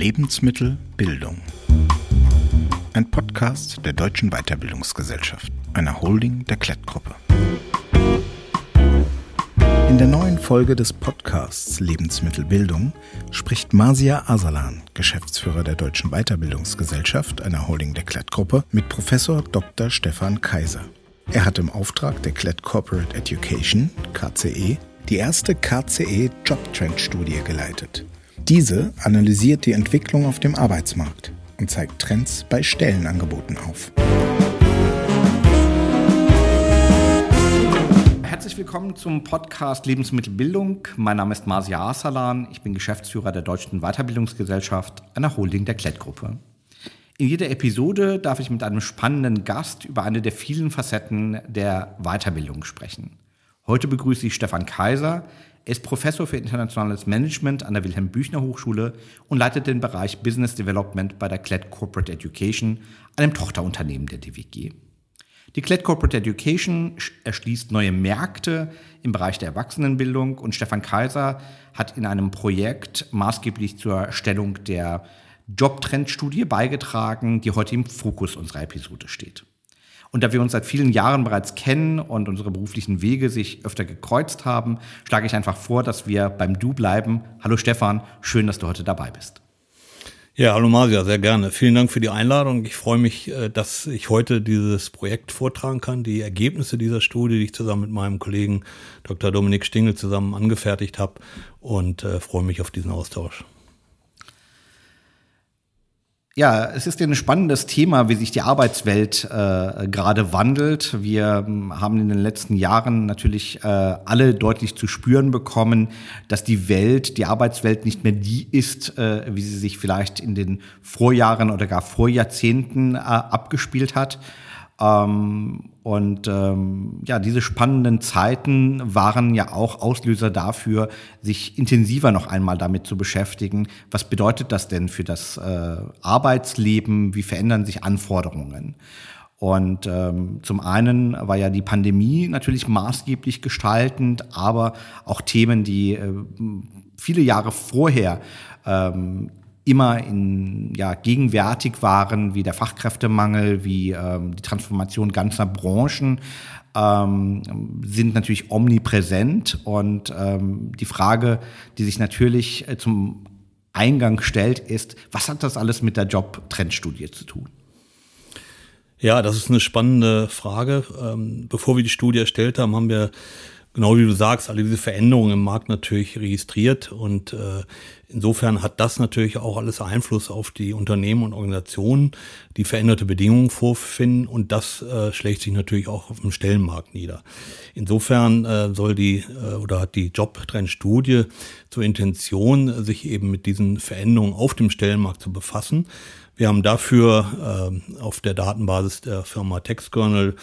Lebensmittelbildung. Ein Podcast der Deutschen Weiterbildungsgesellschaft, einer Holding der Klettgruppe. In der neuen Folge des Podcasts Lebensmittelbildung spricht Marsia Asalan, Geschäftsführer der Deutschen Weiterbildungsgesellschaft, einer Holding der Klettgruppe, mit Professor Dr. Stefan Kaiser. Er hat im Auftrag der Klett Corporate Education, KCE, die erste KCE Job Trend Studie geleitet. Diese analysiert die Entwicklung auf dem Arbeitsmarkt und zeigt Trends bei Stellenangeboten auf. Herzlich willkommen zum Podcast Lebensmittelbildung. Mein Name ist Marcia Arsalan. Ich bin Geschäftsführer der Deutschen Weiterbildungsgesellschaft, einer Holding der Klettgruppe. In jeder Episode darf ich mit einem spannenden Gast über eine der vielen Facetten der Weiterbildung sprechen. Heute begrüße ich Stefan Kaiser. Er ist Professor für internationales Management an der Wilhelm Büchner Hochschule und leitet den Bereich Business Development bei der Klett Corporate Education, einem Tochterunternehmen der DWG. Die Klett Corporate Education erschließt neue Märkte im Bereich der Erwachsenenbildung und Stefan Kaiser hat in einem Projekt maßgeblich zur Erstellung der Jobtrendstudie beigetragen, die heute im Fokus unserer Episode steht. Und da wir uns seit vielen Jahren bereits kennen und unsere beruflichen Wege sich öfter gekreuzt haben, schlage ich einfach vor, dass wir beim Du bleiben. Hallo Stefan, schön, dass du heute dabei bist. Ja, hallo Masia, sehr gerne. Vielen Dank für die Einladung. Ich freue mich, äh, dass ich heute dieses Projekt vortragen kann, die Ergebnisse dieser Studie, die ich zusammen mit meinem Kollegen Dr. Dominik Stingel zusammen angefertigt habe und äh, freue mich auf diesen Austausch. Ja, es ist ein spannendes Thema, wie sich die Arbeitswelt äh, gerade wandelt. Wir ähm, haben in den letzten Jahren natürlich äh, alle deutlich zu spüren bekommen, dass die Welt, die Arbeitswelt nicht mehr die ist, äh, wie sie sich vielleicht in den Vorjahren oder gar Vorjahrzehnten äh, abgespielt hat. Ähm, und ähm, ja, diese spannenden Zeiten waren ja auch Auslöser dafür, sich intensiver noch einmal damit zu beschäftigen. Was bedeutet das denn für das äh, Arbeitsleben? Wie verändern sich Anforderungen? Und ähm, zum einen war ja die Pandemie natürlich maßgeblich gestaltend, aber auch Themen, die äh, viele Jahre vorher ähm, immer in, ja, gegenwärtig waren, wie der Fachkräftemangel, wie ähm, die Transformation ganzer Branchen, ähm, sind natürlich omnipräsent. Und ähm, die Frage, die sich natürlich äh, zum Eingang stellt, ist, was hat das alles mit der Job-Trendstudie zu tun? Ja, das ist eine spannende Frage. Ähm, bevor wir die Studie erstellt haben, haben wir genau wie du sagst, alle diese Veränderungen im Markt natürlich registriert und äh, insofern hat das natürlich auch alles Einfluss auf die Unternehmen und Organisationen, die veränderte Bedingungen vorfinden und das äh, schlägt sich natürlich auch auf dem Stellenmarkt nieder. Insofern äh, soll die äh, oder hat die Jobtrend-Studie zur Intention, sich eben mit diesen Veränderungen auf dem Stellenmarkt zu befassen. Wir haben dafür äh, auf der Datenbasis der Firma TextKernel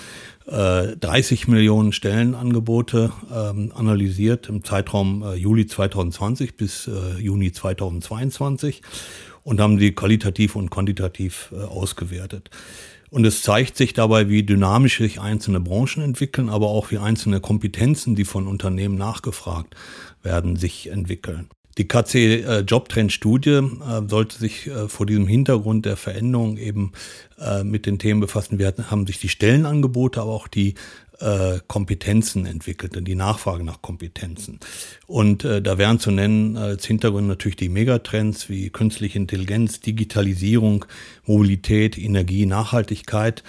äh, 30 Millionen Stellenangebote ähm, analysiert im Zeitraum äh, Juli 2020 bis äh, Juni 2022 und haben die qualitativ und quantitativ äh, ausgewertet. Und es zeigt sich dabei, wie dynamisch sich einzelne Branchen entwickeln, aber auch wie einzelne Kompetenzen, die von Unternehmen nachgefragt werden, sich entwickeln. Die KC äh, Jobtrend Studie äh, sollte sich äh, vor diesem Hintergrund der Veränderung eben mit den Themen befassen. Wir haben sich die Stellenangebote, aber auch die Kompetenzen entwickelt, die Nachfrage nach Kompetenzen. Und da wären zu nennen als Hintergrund natürlich die Megatrends wie künstliche Intelligenz, Digitalisierung, Mobilität, Energie, Nachhaltigkeit.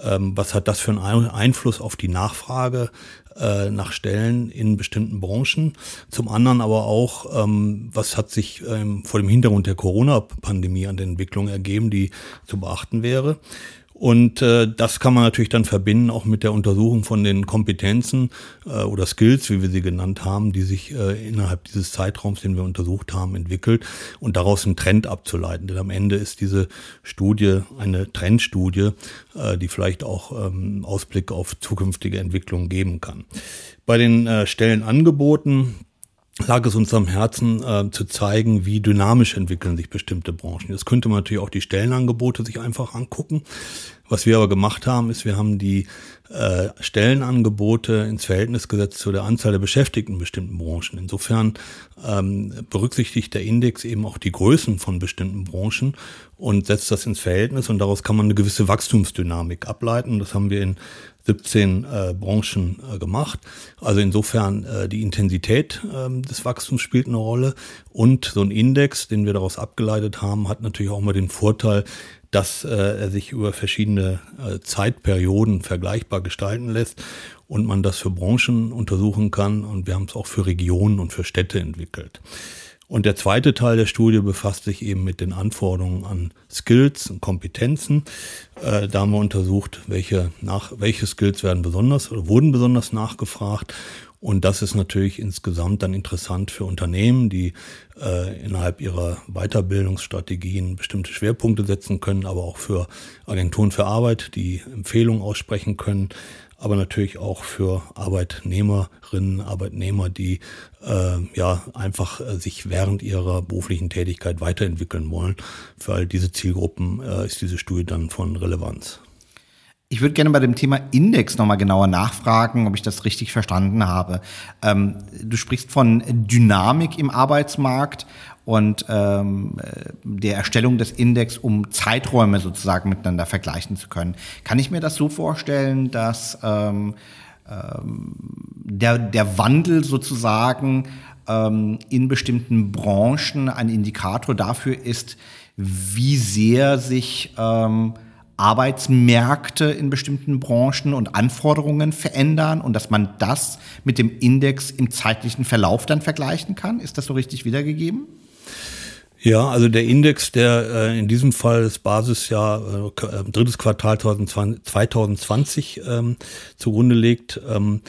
Ähm, was hat das für einen Einfluss auf die Nachfrage äh, nach Stellen in bestimmten Branchen. Zum anderen aber auch, ähm, was hat sich ähm, vor dem Hintergrund der Corona-Pandemie an der Entwicklung ergeben, die zu beachten wäre. Und äh, das kann man natürlich dann verbinden auch mit der Untersuchung von den Kompetenzen äh, oder Skills, wie wir sie genannt haben, die sich äh, innerhalb dieses Zeitraums, den wir untersucht haben, entwickelt und daraus einen Trend abzuleiten. Denn am Ende ist diese Studie eine Trendstudie, äh, die vielleicht auch ähm, Ausblick auf zukünftige Entwicklungen geben kann. Bei den äh, Stellenangeboten lag es uns am Herzen äh, zu zeigen, wie dynamisch entwickeln sich bestimmte Branchen. Jetzt könnte man natürlich auch die Stellenangebote sich einfach angucken. Was wir aber gemacht haben, ist, wir haben die äh, Stellenangebote ins Verhältnis gesetzt zu der Anzahl der Beschäftigten in bestimmten Branchen. Insofern ähm, berücksichtigt der Index eben auch die Größen von bestimmten Branchen und setzt das ins Verhältnis und daraus kann man eine gewisse Wachstumsdynamik ableiten. Das haben wir in 17 äh, Branchen äh, gemacht. Also insofern äh, die Intensität äh, des Wachstums spielt eine Rolle und so ein Index, den wir daraus abgeleitet haben, hat natürlich auch mal den Vorteil, dass äh, er sich über verschiedene äh, Zeitperioden vergleichbar gestalten lässt und man das für Branchen untersuchen kann. Und wir haben es auch für Regionen und für Städte entwickelt. Und der zweite Teil der Studie befasst sich eben mit den Anforderungen an Skills und Kompetenzen. Äh, da haben wir untersucht, welche, nach, welche Skills werden besonders oder wurden besonders nachgefragt und das ist natürlich insgesamt dann interessant für Unternehmen, die äh, innerhalb ihrer Weiterbildungsstrategien bestimmte Schwerpunkte setzen können, aber auch für Agenturen für Arbeit, die Empfehlungen aussprechen können, aber natürlich auch für Arbeitnehmerinnen, Arbeitnehmer, die äh, ja einfach äh, sich während ihrer beruflichen Tätigkeit weiterentwickeln wollen. Für all diese Zielgruppen äh, ist diese Studie dann von Relevanz. Ich würde gerne bei dem Thema Index nochmal genauer nachfragen, ob ich das richtig verstanden habe. Ähm, du sprichst von Dynamik im Arbeitsmarkt und ähm, der Erstellung des Index, um Zeiträume sozusagen miteinander vergleichen zu können. Kann ich mir das so vorstellen, dass ähm, ähm, der, der Wandel sozusagen ähm, in bestimmten Branchen ein Indikator dafür ist, wie sehr sich ähm, Arbeitsmärkte in bestimmten Branchen und Anforderungen verändern und dass man das mit dem Index im zeitlichen Verlauf dann vergleichen kann? Ist das so richtig wiedergegeben? Ja, also der Index, der äh, in diesem Fall das Basisjahr, äh, drittes Quartal 2020, 2020 ähm, zugrunde legt, ähm,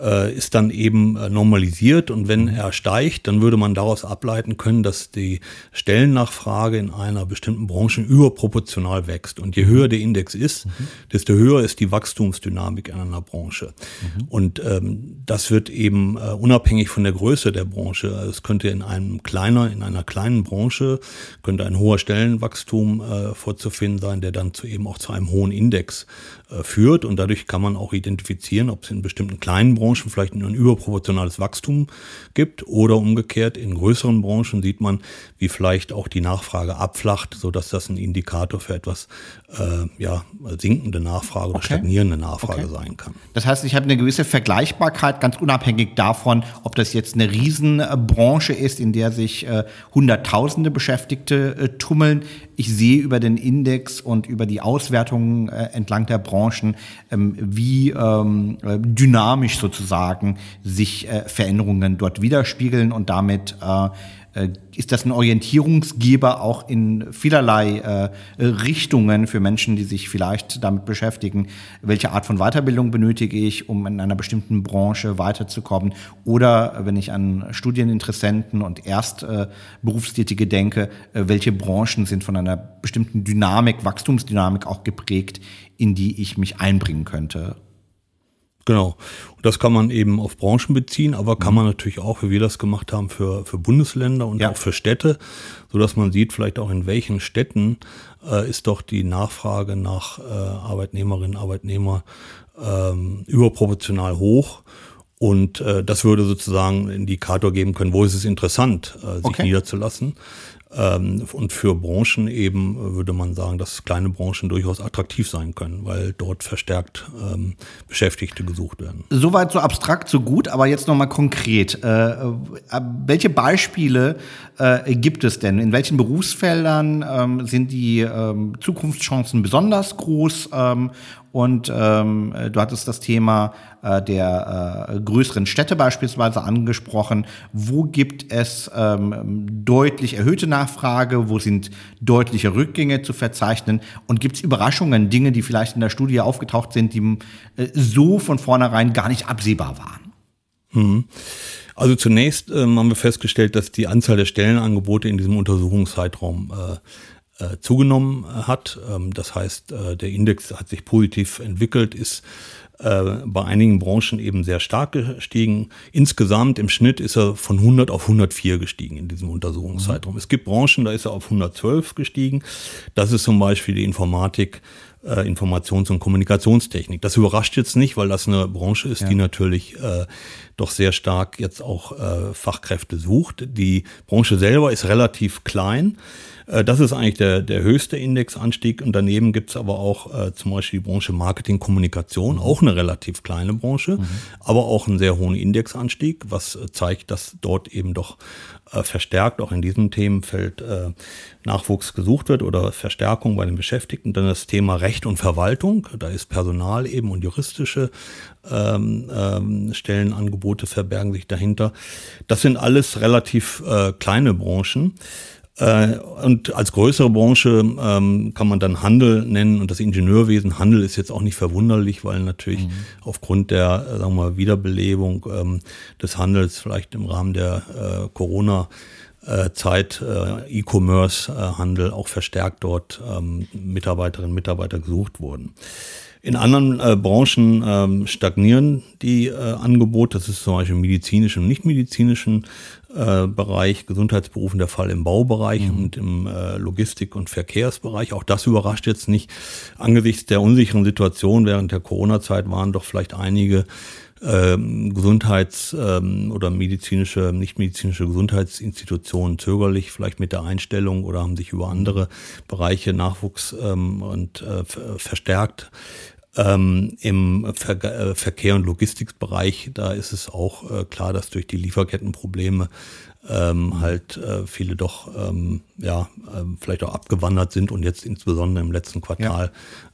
äh, ist dann eben äh, normalisiert und wenn er steigt, dann würde man daraus ableiten können, dass die Stellennachfrage in einer bestimmten Branche überproportional wächst. Und je höher der Index ist, mhm. desto höher ist die Wachstumsdynamik in einer Branche. Mhm. Und ähm, das wird eben äh, unabhängig von der Größe der Branche. Also es könnte in einem kleiner, in einer kleinen Branche könnte ein hoher Stellenwachstum äh, vorzufinden sein, der dann zu eben auch zu einem hohen Index äh, führt. Und dadurch kann man auch identifizieren, ob es in bestimmten kleinen Branchen vielleicht ein überproportionales Wachstum gibt oder umgekehrt in größeren Branchen sieht man, wie vielleicht auch die Nachfrage abflacht, sodass das ein Indikator für etwas äh, ja, sinkende Nachfrage oder okay. stagnierende Nachfrage okay. sein kann. Das heißt, ich habe eine gewisse Vergleichbarkeit, ganz unabhängig davon, ob das jetzt eine Riesenbranche ist, in der sich äh, Hunderttausende Beschäftigte äh, tummeln. Ich sehe über den Index und über die Auswertungen äh, entlang der Branche, Branchen, ähm, wie ähm, dynamisch sozusagen sich äh, Veränderungen dort widerspiegeln und damit äh, äh, ist das ein Orientierungsgeber auch in vielerlei äh, Richtungen für Menschen, die sich vielleicht damit beschäftigen, welche Art von Weiterbildung benötige ich, um in einer bestimmten Branche weiterzukommen. Oder wenn ich an Studieninteressenten und Erstberufstätige äh, denke, äh, welche Branchen sind von einer bestimmten Dynamik, Wachstumsdynamik auch geprägt, in die ich mich einbringen könnte. Genau. Und das kann man eben auf Branchen beziehen, aber kann mhm. man natürlich auch, wie wir das gemacht haben, für, für Bundesländer und ja. auch für Städte, so dass man sieht vielleicht auch in welchen Städten äh, ist doch die Nachfrage nach äh, Arbeitnehmerinnen, Arbeitnehmer ähm, überproportional hoch. Und äh, das würde sozusagen einen Indikator geben können, wo ist es interessant, äh, sich okay. niederzulassen. Ähm, und für Branchen eben äh, würde man sagen, dass kleine Branchen durchaus attraktiv sein können, weil dort verstärkt ähm, Beschäftigte gesucht werden. Soweit so abstrakt, so gut, aber jetzt nochmal konkret. Äh, äh, welche Beispiele gibt es denn? In welchen Berufsfeldern ähm, sind die Zukunftschancen besonders groß? Und ähm, du hattest das Thema äh, der äh, größeren Städte beispielsweise angesprochen. Wo gibt es ähm, deutlich erhöhte Nachfrage? Wo sind deutliche Rückgänge zu verzeichnen? Und gibt es Überraschungen, Dinge, die vielleicht in der Studie aufgetaucht sind, die äh, so von vornherein gar nicht absehbar waren? Hm. Also zunächst ähm, haben wir festgestellt, dass die Anzahl der Stellenangebote in diesem Untersuchungszeitraum äh, äh, zugenommen äh, hat. Ähm, das heißt, äh, der Index hat sich positiv entwickelt, ist bei einigen Branchen eben sehr stark gestiegen. Insgesamt im Schnitt ist er von 100 auf 104 gestiegen in diesem Untersuchungszeitraum. Mhm. Es gibt Branchen, da ist er auf 112 gestiegen. Das ist zum Beispiel die Informatik, äh, Informations- und Kommunikationstechnik. Das überrascht jetzt nicht, weil das eine Branche ist, ja. die natürlich äh, doch sehr stark jetzt auch äh, Fachkräfte sucht. Die Branche selber ist relativ klein. Äh, das ist eigentlich der, der höchste Indexanstieg und daneben gibt es aber auch äh, zum Beispiel die Branche Marketing Kommunikation, auch eine relativ kleine Branche, mhm. aber auch einen sehr hohen Indexanstieg, was äh, zeigt, dass dort eben doch äh, verstärkt auch in diesem Themenfeld äh, Nachwuchs gesucht wird oder Verstärkung bei den Beschäftigten. Dann das Thema Recht und Verwaltung, da ist Personal eben und juristische ähm, ähm, Stellenangebote verbergen sich dahinter. Das sind alles relativ äh, kleine Branchen. Äh, und als größere Branche ähm, kann man dann Handel nennen und das Ingenieurwesen. Handel ist jetzt auch nicht verwunderlich, weil natürlich mhm. aufgrund der, äh, sagen wir mal, Wiederbelebung ähm, des Handels vielleicht im Rahmen der äh, Corona äh, Zeit äh, E-Commerce-Handel auch verstärkt dort ähm, Mitarbeiterinnen und Mitarbeiter gesucht wurden. In anderen äh, Branchen ähm, stagnieren die äh, Angebote. Das ist zum Beispiel im medizinischen und nichtmedizinischen äh, Bereich, Gesundheitsberufen der Fall im Baubereich mhm. und im äh, Logistik- und Verkehrsbereich. Auch das überrascht jetzt nicht. Angesichts der unsicheren Situation während der Corona-Zeit waren doch vielleicht einige ähm, Gesundheits- ähm, oder medizinische, nichtmedizinische Gesundheitsinstitutionen zögerlich, vielleicht mit der Einstellung oder haben sich über andere Bereiche Nachwuchs ähm, und äh, verstärkt ähm, Im Ver äh, Verkehr- und Logistikbereich, da ist es auch äh, klar, dass durch die Lieferkettenprobleme ähm, halt äh, viele doch ähm, ja äh, vielleicht auch abgewandert sind und jetzt insbesondere im letzten Quartal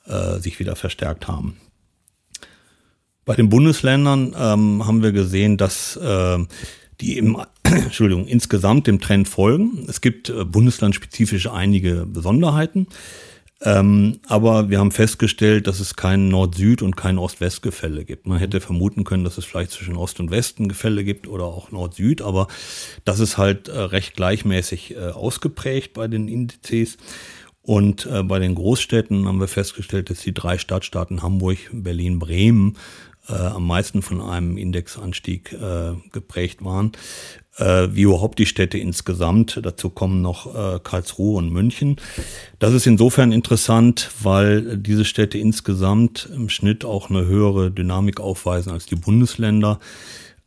ja. äh, sich wieder verstärkt haben. Bei den Bundesländern ähm, haben wir gesehen, dass äh, die im, Entschuldigung, insgesamt dem Trend folgen. Es gibt äh, bundeslandspezifisch einige Besonderheiten. Ähm, aber wir haben festgestellt, dass es kein Nord-Süd- und kein Ost-West-Gefälle gibt. Man hätte vermuten können, dass es vielleicht zwischen Ost und Westen Gefälle gibt oder auch Nord-Süd, aber das ist halt äh, recht gleichmäßig äh, ausgeprägt bei den Indizes. Und äh, bei den Großstädten haben wir festgestellt, dass die drei Stadtstaaten Hamburg, Berlin, Bremen äh, am meisten von einem Indexanstieg äh, geprägt waren äh, wie überhaupt die Städte insgesamt. Dazu kommen noch äh, Karlsruhe und München. Das ist insofern interessant, weil diese Städte insgesamt im Schnitt auch eine höhere Dynamik aufweisen als die Bundesländer.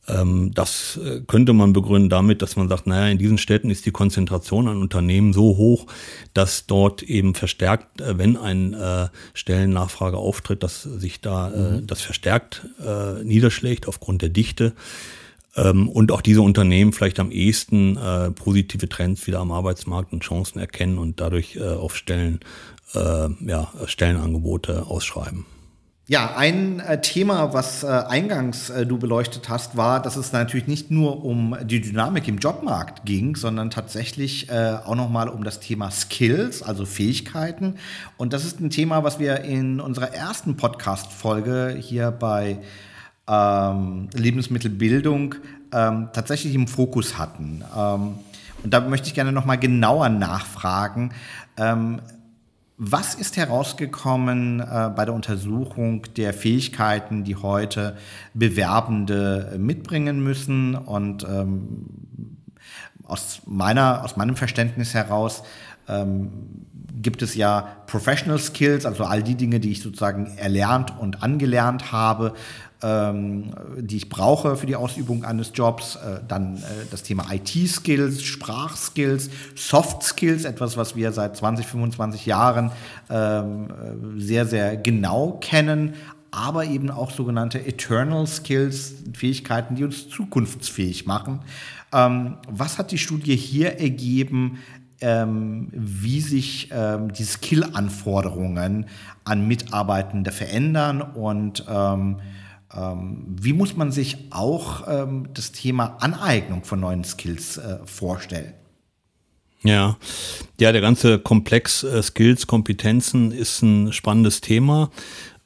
Ähm, das äh, könnte man begründen damit, dass man sagt, naja, in diesen Städten ist die Konzentration an Unternehmen so hoch, dass dort eben verstärkt, äh, wenn ein äh, Stellennachfrage auftritt, dass sich da mhm. das verstärkt niederschlägt aufgrund der Dichte ähm, und auch diese Unternehmen vielleicht am ehesten äh, positive Trends wieder am Arbeitsmarkt und Chancen erkennen und dadurch äh, auf Stellen, äh, ja, Stellenangebote ausschreiben. Ja, ein äh, Thema, was äh, eingangs äh, du beleuchtet hast, war, dass es natürlich nicht nur um die Dynamik im Jobmarkt ging, sondern tatsächlich auch nochmal um das Thema Skills, also Fähigkeiten. Und das ist ein Thema, was wir in unserer ersten Podcast-Folge hier bei ähm, Lebensmittelbildung ähm, tatsächlich im Fokus hatten. Ähm, und da möchte ich gerne noch mal genauer nachfragen. Was ist herausgekommen äh, bei der Untersuchung der Fähigkeiten, die heute Bewerbende mitbringen müssen? Und ähm, aus, meiner, aus meinem Verständnis heraus ähm, gibt es ja Professional Skills, also all die Dinge, die ich sozusagen erlernt und angelernt habe, die ich brauche für die Ausübung eines Jobs. Äh, dann äh, das Thema IT-Skills, Sprachskills, Soft-Skills, etwas, was wir seit 20, 25 Jahren ähm, äh, sehr, sehr genau kennen. Aber eben auch sogenannte Eternal Skills, Fähigkeiten, die uns zukunftsfähig machen. Ähm, was hat die Studie hier ergeben? ähm, wie sich ähm, die Skill-Anforderungen an Mitarbeitende verändern und ähm, ähm, wie muss man sich auch ähm, das Thema Aneignung von neuen Skills äh, vorstellen? Ja, ja, der ganze Komplex äh, Skills, Kompetenzen ist ein spannendes Thema.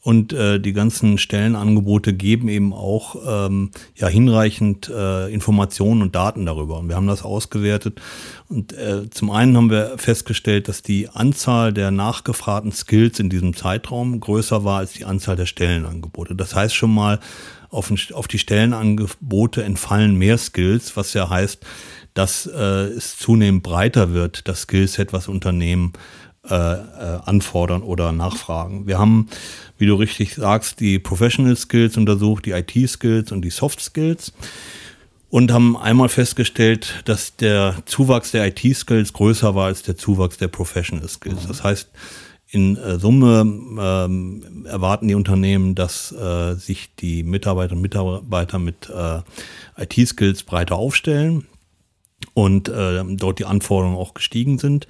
Und äh, die ganzen Stellenangebote geben eben auch ähm, ja, hinreichend äh, Informationen und Daten darüber. Und wir haben das ausgewertet. Und äh, zum einen haben wir festgestellt, dass die Anzahl der nachgefragten Skills in diesem Zeitraum größer war als die Anzahl der Stellenangebote. Das heißt schon mal, auf, auf die Stellenangebote entfallen mehr Skills, was ja heißt, dass äh, es zunehmend breiter wird, das Skillset, was Unternehmen äh, äh, anfordern oder nachfragen. Wir haben, wie du richtig sagst, die Professional Skills untersucht, die IT Skills und die Soft Skills und haben einmal festgestellt, dass der Zuwachs der IT-Skills größer war als der Zuwachs der Professional Skills. Das heißt, in äh, Summe ähm, erwarten die Unternehmen, dass äh, sich die Mitarbeiter und Mitarbeiter mit äh, IT-Skills breiter aufstellen und äh, dort die Anforderungen auch gestiegen sind.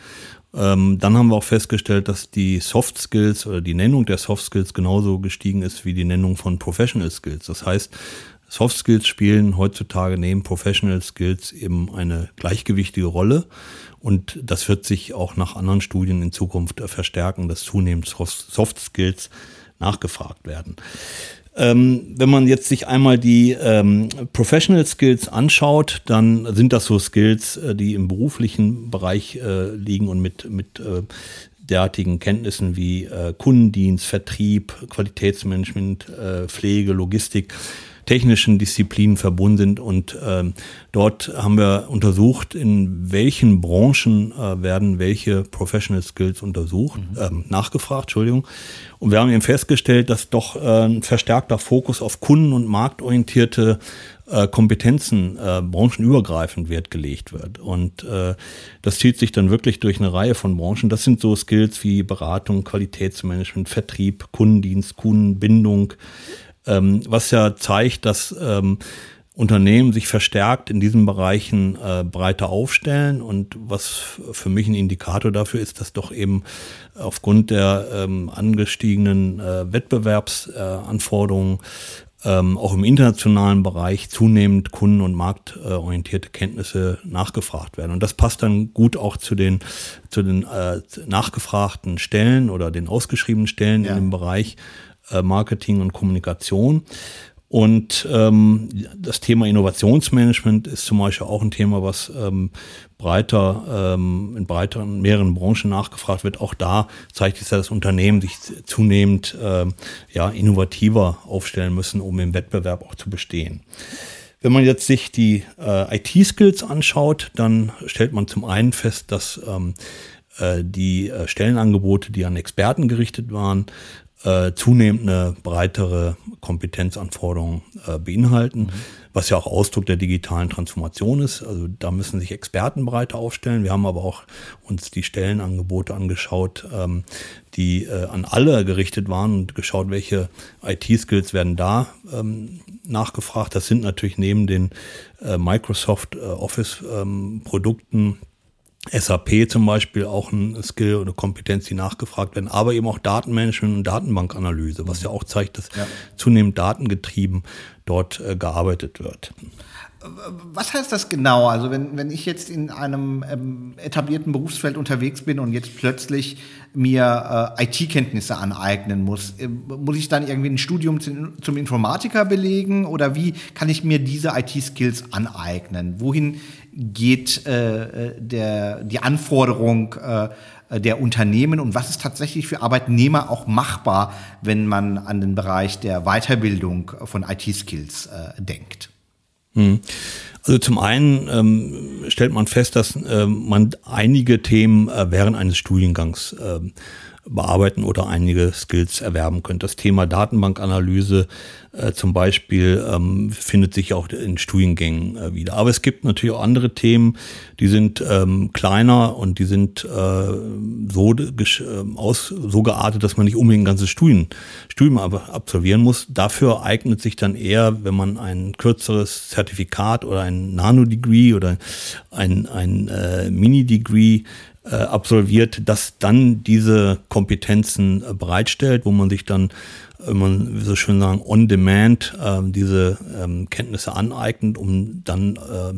Ähm, dann haben wir auch festgestellt, dass die Soft Skills oder die Nennung der Soft Skills genauso gestiegen ist wie die Nennung von Professional Skills. Das heißt, Soft Skills spielen heutzutage neben Professional Skills eben eine gleichgewichtige Rolle. Und das wird sich auch nach anderen Studien in Zukunft verstärken, dass zunehmend Soft Skills nachgefragt werden. Ähm, wenn man jetzt sich einmal die ähm, Professional Skills anschaut, dann sind das so Skills, äh, die im beruflichen Bereich äh, liegen und mit, mit äh, derartigen Kenntnissen wie äh, Kundendienst, Vertrieb, Qualitätsmanagement, äh, Pflege, Logistik technischen Disziplinen verbunden sind. Und ähm, dort haben wir untersucht, in welchen Branchen äh, werden welche Professional Skills untersucht, mhm. ähm, nachgefragt, Entschuldigung. Und wir haben eben festgestellt, dass doch äh, ein verstärkter Fokus auf kunden- und marktorientierte äh, Kompetenzen äh, branchenübergreifend Wert gelegt wird. Und äh, das zieht sich dann wirklich durch eine Reihe von Branchen. Das sind so Skills wie Beratung, Qualitätsmanagement, Vertrieb, Kundendienst, Kundenbindung, ähm, was ja zeigt, dass ähm, Unternehmen sich verstärkt in diesen Bereichen äh, breiter aufstellen und was für mich ein Indikator dafür ist, dass doch eben aufgrund der ähm, angestiegenen äh, Wettbewerbsanforderungen ähm, auch im internationalen Bereich zunehmend kunden- und marktorientierte Kenntnisse nachgefragt werden. Und das passt dann gut auch zu den, zu den äh, nachgefragten Stellen oder den ausgeschriebenen Stellen ja. in dem Bereich Marketing und Kommunikation. Und ähm, das Thema Innovationsmanagement ist zum Beispiel auch ein Thema, was ähm, breiter ähm, in breiteren mehreren Branchen nachgefragt wird. Auch da zeigt ja, dass Unternehmen sich zunehmend ähm, ja innovativer aufstellen müssen, um im Wettbewerb auch zu bestehen. Wenn man jetzt sich die äh, IT-Skills anschaut, dann stellt man zum einen fest, dass ähm, äh, die äh, Stellenangebote, die an Experten gerichtet waren, äh, zunehmend eine breitere Kompetenzanforderung äh, beinhalten, mhm. was ja auch Ausdruck der digitalen Transformation ist. Also da müssen sich Experten breiter aufstellen. Wir haben aber auch uns die Stellenangebote angeschaut, ähm, die äh, an alle gerichtet waren und geschaut, welche IT-Skills werden da ähm, nachgefragt. Das sind natürlich neben den äh, Microsoft äh, Office-Produkten ähm, SAP zum Beispiel auch ein Skill oder Kompetenz, die nachgefragt werden, aber eben auch Datenmanagement und Datenbankanalyse, was ja auch zeigt, dass ja. zunehmend datengetrieben dort äh, gearbeitet wird. Was heißt das genau? Also wenn, wenn ich jetzt in einem ähm, etablierten Berufsfeld unterwegs bin und jetzt plötzlich mir äh, IT-Kenntnisse aneignen muss, äh, muss ich dann irgendwie ein Studium zum, zum Informatiker belegen oder wie kann ich mir diese IT-Skills aneignen? Wohin geht äh, der, die Anforderung äh, der Unternehmen und was ist tatsächlich für Arbeitnehmer auch machbar, wenn man an den Bereich der Weiterbildung von IT-Skills äh, denkt? Hm. Also zum einen ähm, stellt man fest, dass äh, man einige Themen äh, während eines Studiengangs äh, bearbeiten oder einige Skills erwerben könnte. Das Thema Datenbankanalyse äh, zum Beispiel ähm, findet sich auch in Studiengängen äh, wieder. Aber es gibt natürlich auch andere Themen, die sind ähm, kleiner und die sind äh, so, äh, aus, so geartet, dass man nicht unbedingt ein ganzes Studien, Studium absolvieren muss. Dafür eignet sich dann eher, wenn man ein kürzeres Zertifikat oder ein Nano-Degree oder ein, ein äh, Mini-Degree äh, absolviert, das dann diese Kompetenzen äh, bereitstellt, wo man sich dann, wenn man so schön sagen, on demand äh, diese ähm, Kenntnisse aneignet, um dann äh,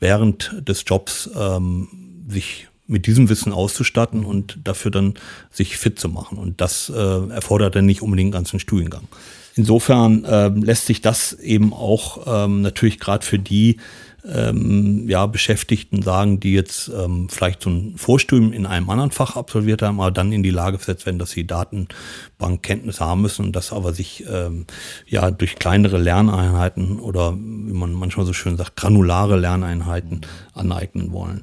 während des Jobs ähm, sich mit diesem Wissen auszustatten und dafür dann sich fit zu machen. Und das äh, erfordert dann nicht unbedingt einen ganzen Studiengang. Insofern äh, lässt sich das eben auch ähm, natürlich gerade für die ähm, ja, Beschäftigten sagen, die jetzt ähm, vielleicht so ein Vorstudium in einem anderen Fach absolviert haben, aber dann in die Lage versetzt werden, dass sie Datenbankkenntnisse haben müssen und das aber sich ähm, ja durch kleinere Lerneinheiten oder wie man manchmal so schön sagt, granulare Lerneinheiten aneignen wollen.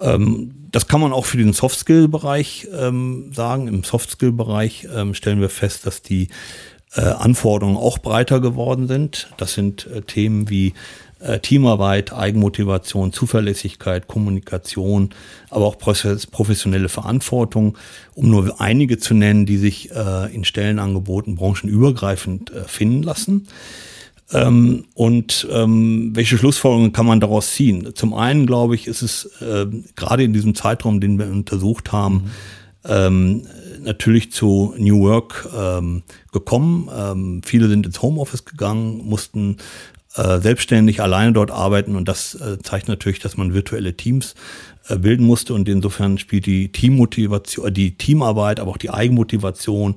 Ähm, das kann man auch für den Soft-Skill-Bereich ähm, sagen. Im Soft-Skill-Bereich ähm, stellen wir fest, dass die äh, Anforderungen auch breiter geworden sind. Das sind äh, Themen wie äh, Teamarbeit, Eigenmotivation, Zuverlässigkeit, Kommunikation, aber auch professionelle Verantwortung, um nur einige zu nennen, die sich äh, in Stellenangeboten branchenübergreifend äh, finden lassen. Ähm, und ähm, welche Schlussfolgerungen kann man daraus ziehen? Zum einen, glaube ich, ist es äh, gerade in diesem Zeitraum, den wir untersucht haben, mhm. ähm, natürlich zu New Work ähm, gekommen. Ähm, viele sind ins Homeoffice gegangen, mussten äh, selbstständig alleine dort arbeiten. Und das äh, zeigt natürlich, dass man virtuelle Teams äh, bilden musste. Und insofern spielt die Teammotivation, die Teamarbeit, aber auch die Eigenmotivation,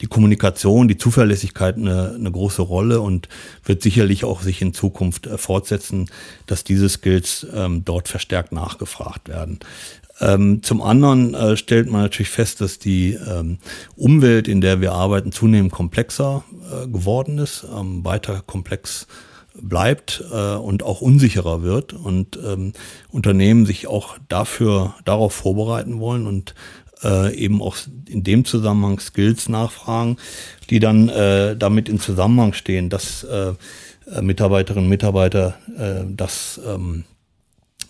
die Kommunikation, die Zuverlässigkeit eine, eine große Rolle und wird sicherlich auch sich in Zukunft äh, fortsetzen, dass diese Skills ähm, dort verstärkt nachgefragt werden. Ähm, zum anderen äh, stellt man natürlich fest, dass die ähm, Umwelt, in der wir arbeiten, zunehmend komplexer äh, geworden ist, ähm, weiter komplex bleibt äh, und auch unsicherer wird und ähm, Unternehmen sich auch dafür darauf vorbereiten wollen und äh, eben auch in dem Zusammenhang Skills nachfragen, die dann äh, damit in Zusammenhang stehen, dass äh, Mitarbeiterinnen und Mitarbeiter äh, das ähm,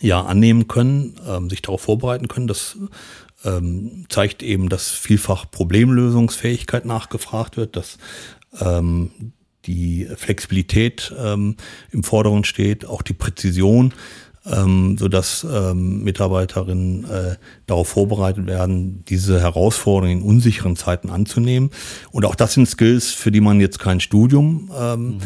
ja annehmen können, ähm, sich darauf vorbereiten können. Das ähm, zeigt eben, dass vielfach Problemlösungsfähigkeit nachgefragt wird, dass ähm, die Flexibilität ähm, im Vordergrund steht, auch die Präzision, ähm, sodass ähm, Mitarbeiterinnen äh, darauf vorbereitet werden, diese Herausforderungen in unsicheren Zeiten anzunehmen. Und auch das sind Skills, für die man jetzt kein Studium ähm, mhm.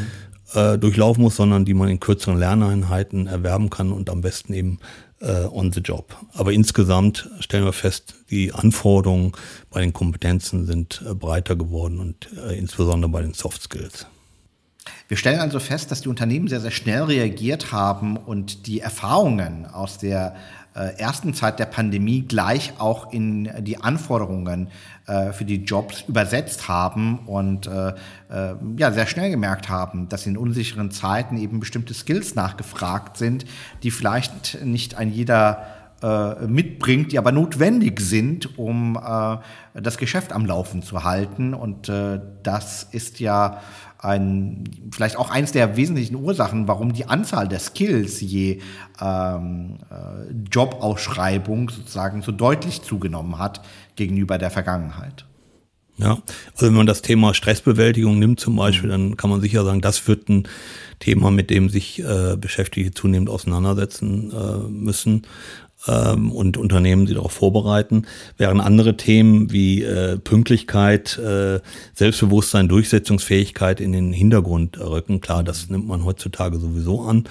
äh, durchlaufen muss, sondern die man in kürzeren Lerneinheiten erwerben kann und am besten eben äh, on the job. Aber insgesamt stellen wir fest, die Anforderungen bei den Kompetenzen sind äh, breiter geworden und äh, insbesondere bei den Soft Skills. Wir stellen also fest, dass die Unternehmen sehr, sehr schnell reagiert haben und die Erfahrungen aus der äh, ersten Zeit der Pandemie gleich auch in die Anforderungen äh, für die Jobs übersetzt haben und äh, ja, sehr schnell gemerkt haben, dass in unsicheren Zeiten eben bestimmte Skills nachgefragt sind, die vielleicht nicht ein jeder mitbringt, die aber notwendig sind, um das Geschäft am Laufen zu halten. Und das ist ja ein, vielleicht auch eins der wesentlichen Ursachen, warum die Anzahl der Skills je ähm, äh, Jobausschreibung sozusagen so deutlich zugenommen hat gegenüber der Vergangenheit. Ja, also wenn man das Thema Stressbewältigung nimmt zum Beispiel, dann kann man sicher sagen, das wird ein Thema, mit dem sich äh, Beschäftigte zunehmend auseinandersetzen äh, müssen ähm, und Unternehmen sie darauf vorbereiten, während andere Themen wie äh, Pünktlichkeit, äh, Selbstbewusstsein, Durchsetzungsfähigkeit in den Hintergrund rücken. Klar, das nimmt man heutzutage sowieso an,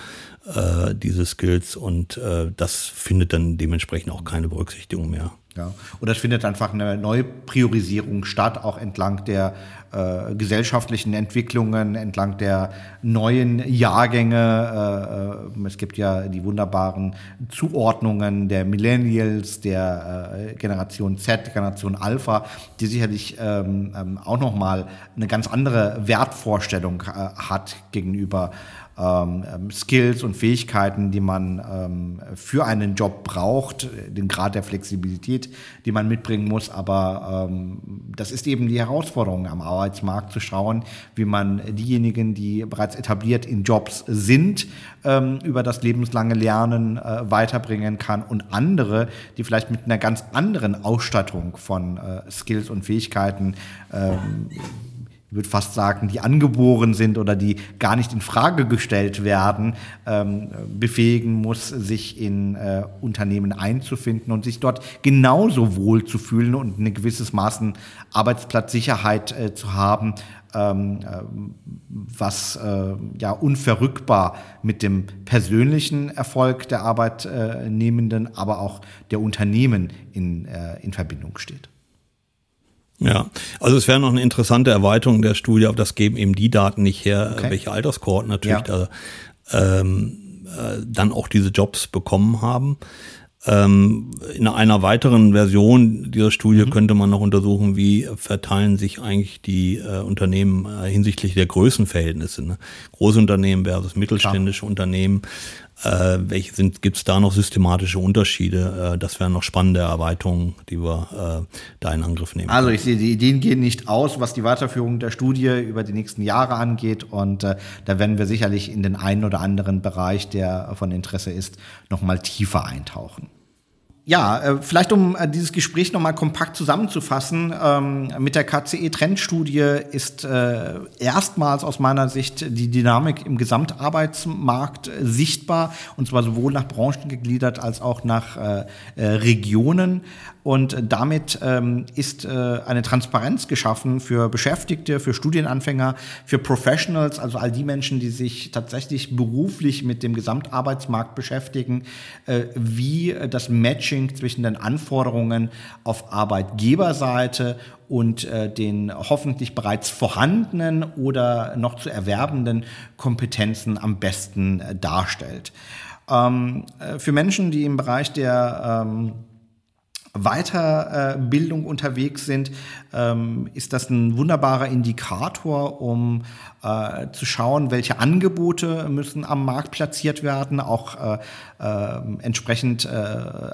äh, diese Skills, und äh, das findet dann dementsprechend auch keine Berücksichtigung mehr. Ja. Und es findet einfach eine neue Priorisierung statt, auch entlang der äh, gesellschaftlichen Entwicklungen, entlang der neuen Jahrgänge. Äh, äh, es gibt ja die wunderbaren Zuordnungen der Millennials, der Generation Z, Generation Alpha, die sicherlich ähm, ähm, auch nochmal eine ganz andere Wertvorstellung hat gegenüber ähm, ähm, Skills und Fähigkeiten, die man ähm, für einen Job braucht, den Grad der Flexibilität, die man mitbringen muss. Aber das ist eben die Herausforderung am Arbeitsmarkt, zu schauen, wie man diejenigen, die bereits etabliert in Jobs sind, ähm, über das lebenslange Lernen äh, weiterbringen kann und andere, die vielleicht mit einer ganz anderen Ausstattung von äh, Skills und Fähigkeiten ähm, ich würde fast sagen, die angeboren sind oder die gar nicht in Frage gestellt werden, ähm, befähigen muss, sich in äh, Unternehmen einzufinden und sich dort genauso wohl zu fühlen und ein gewisses Maßen Arbeitsplatzsicherheit äh, zu haben, ähm, äh, was äh, ja unverrückbar mit dem persönlichen Erfolg der Arbeitnehmenden, aber auch der Unternehmen in, äh, in Verbindung steht. Ja, also es wäre noch eine interessante Erweiterung der Studie, aber das geben eben die Daten nicht her, okay. welche Alterskohorten natürlich ja. da, ähm, äh, dann auch diese Jobs bekommen haben. Ähm, in einer weiteren Version dieser Studie mhm. könnte man noch untersuchen, wie verteilen sich eigentlich die äh, Unternehmen äh, hinsichtlich der Größenverhältnisse. Ne? Große Unternehmen versus mittelständische ja. Unternehmen. Äh, welche sind, gibt es da noch systematische Unterschiede? Äh, das wären noch spannende Erweiterungen, die wir äh, da in Angriff nehmen. Also ich sehe, die Ideen gehen nicht aus, was die Weiterführung der Studie über die nächsten Jahre angeht. Und äh, da werden wir sicherlich in den einen oder anderen Bereich, der von Interesse ist, nochmal tiefer eintauchen. Ja, äh, vielleicht um äh, dieses Gespräch nochmal kompakt zusammenzufassen. Ähm, mit der KCE-Trendstudie ist äh, erstmals aus meiner Sicht die Dynamik im Gesamtarbeitsmarkt sichtbar, und zwar sowohl nach Branchen gegliedert als auch nach Regionen. Und damit ähm, ist äh, eine Transparenz geschaffen für Beschäftigte, für Studienanfänger, für Professionals, also all die Menschen, die sich tatsächlich beruflich mit dem Gesamtarbeitsmarkt beschäftigen, äh, wie das Matching zwischen den Anforderungen auf Arbeitgeberseite und äh, den hoffentlich bereits vorhandenen oder noch zu erwerbenden Kompetenzen am besten äh, darstellt. Ähm, äh, für Menschen, die im Bereich der ähm, Weiterbildung unterwegs sind, ähm, ist das ein wunderbarer Indikator, um äh, zu schauen, welche Angebote müssen am Markt platziert werden, auch äh, äh, entsprechend äh,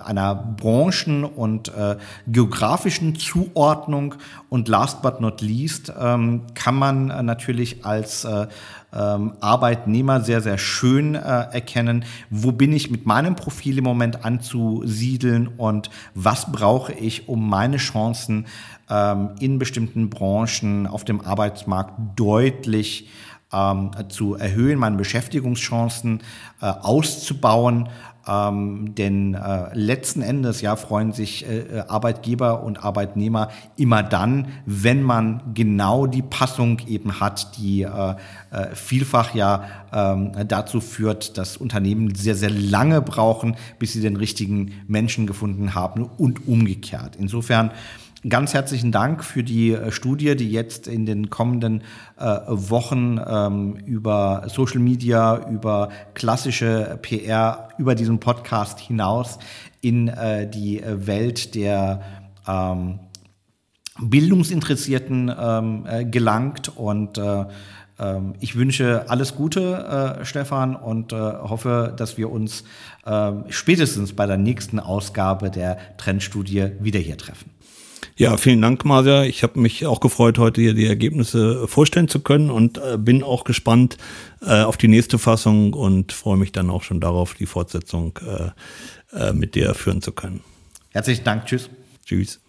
einer Branchen- und äh, geografischen Zuordnung. Und last but not least ähm, kann man äh, natürlich als ähm, Arbeitnehmer sehr, sehr schön erkennen, wo bin ich mit meinem Profil im Moment anzusiedeln und was brauche ich, um meine Chancen ähm, in bestimmten Branchen auf dem Arbeitsmarkt deutlich ähm, zu erhöhen, meine Beschäftigungschancen äh, auszubauen. Ähm, denn äh, letzten Endes ja freuen sich äh, Arbeitgeber und Arbeitnehmer immer dann, wenn man genau die Passung eben hat, die äh, äh vielfach ja ähm, dazu führt, dass Unternehmen sehr, sehr lange brauchen, bis sie den richtigen Menschen gefunden haben und umgekehrt. Insofern ganz herzlichen Dank für die äh, Studie, die jetzt in den kommenden äh, Wochen ähm, über Social Media, über klassische PR, über diesen Podcast hinaus in äh, die äh, Welt der ähm, Bildungsinteressierten ähm, äh, gelangt und äh, ähm, ich wünsche alles Gute, Stefan, und hoffe, dass wir uns äh, spätestens bei der nächsten Ausgabe der Trendstudie wieder hier treffen. Ja, vielen Dank, Marja. Ich habe mich auch gefreut, heute hier die Ergebnisse vorstellen zu können und äh, bin auch gespannt äh, auf die nächste Fassung und freue mich dann auch schon darauf, die Fortsetzung äh, äh mit dir führen zu können. Herzlichen Dank. Tschüss. Tschüss.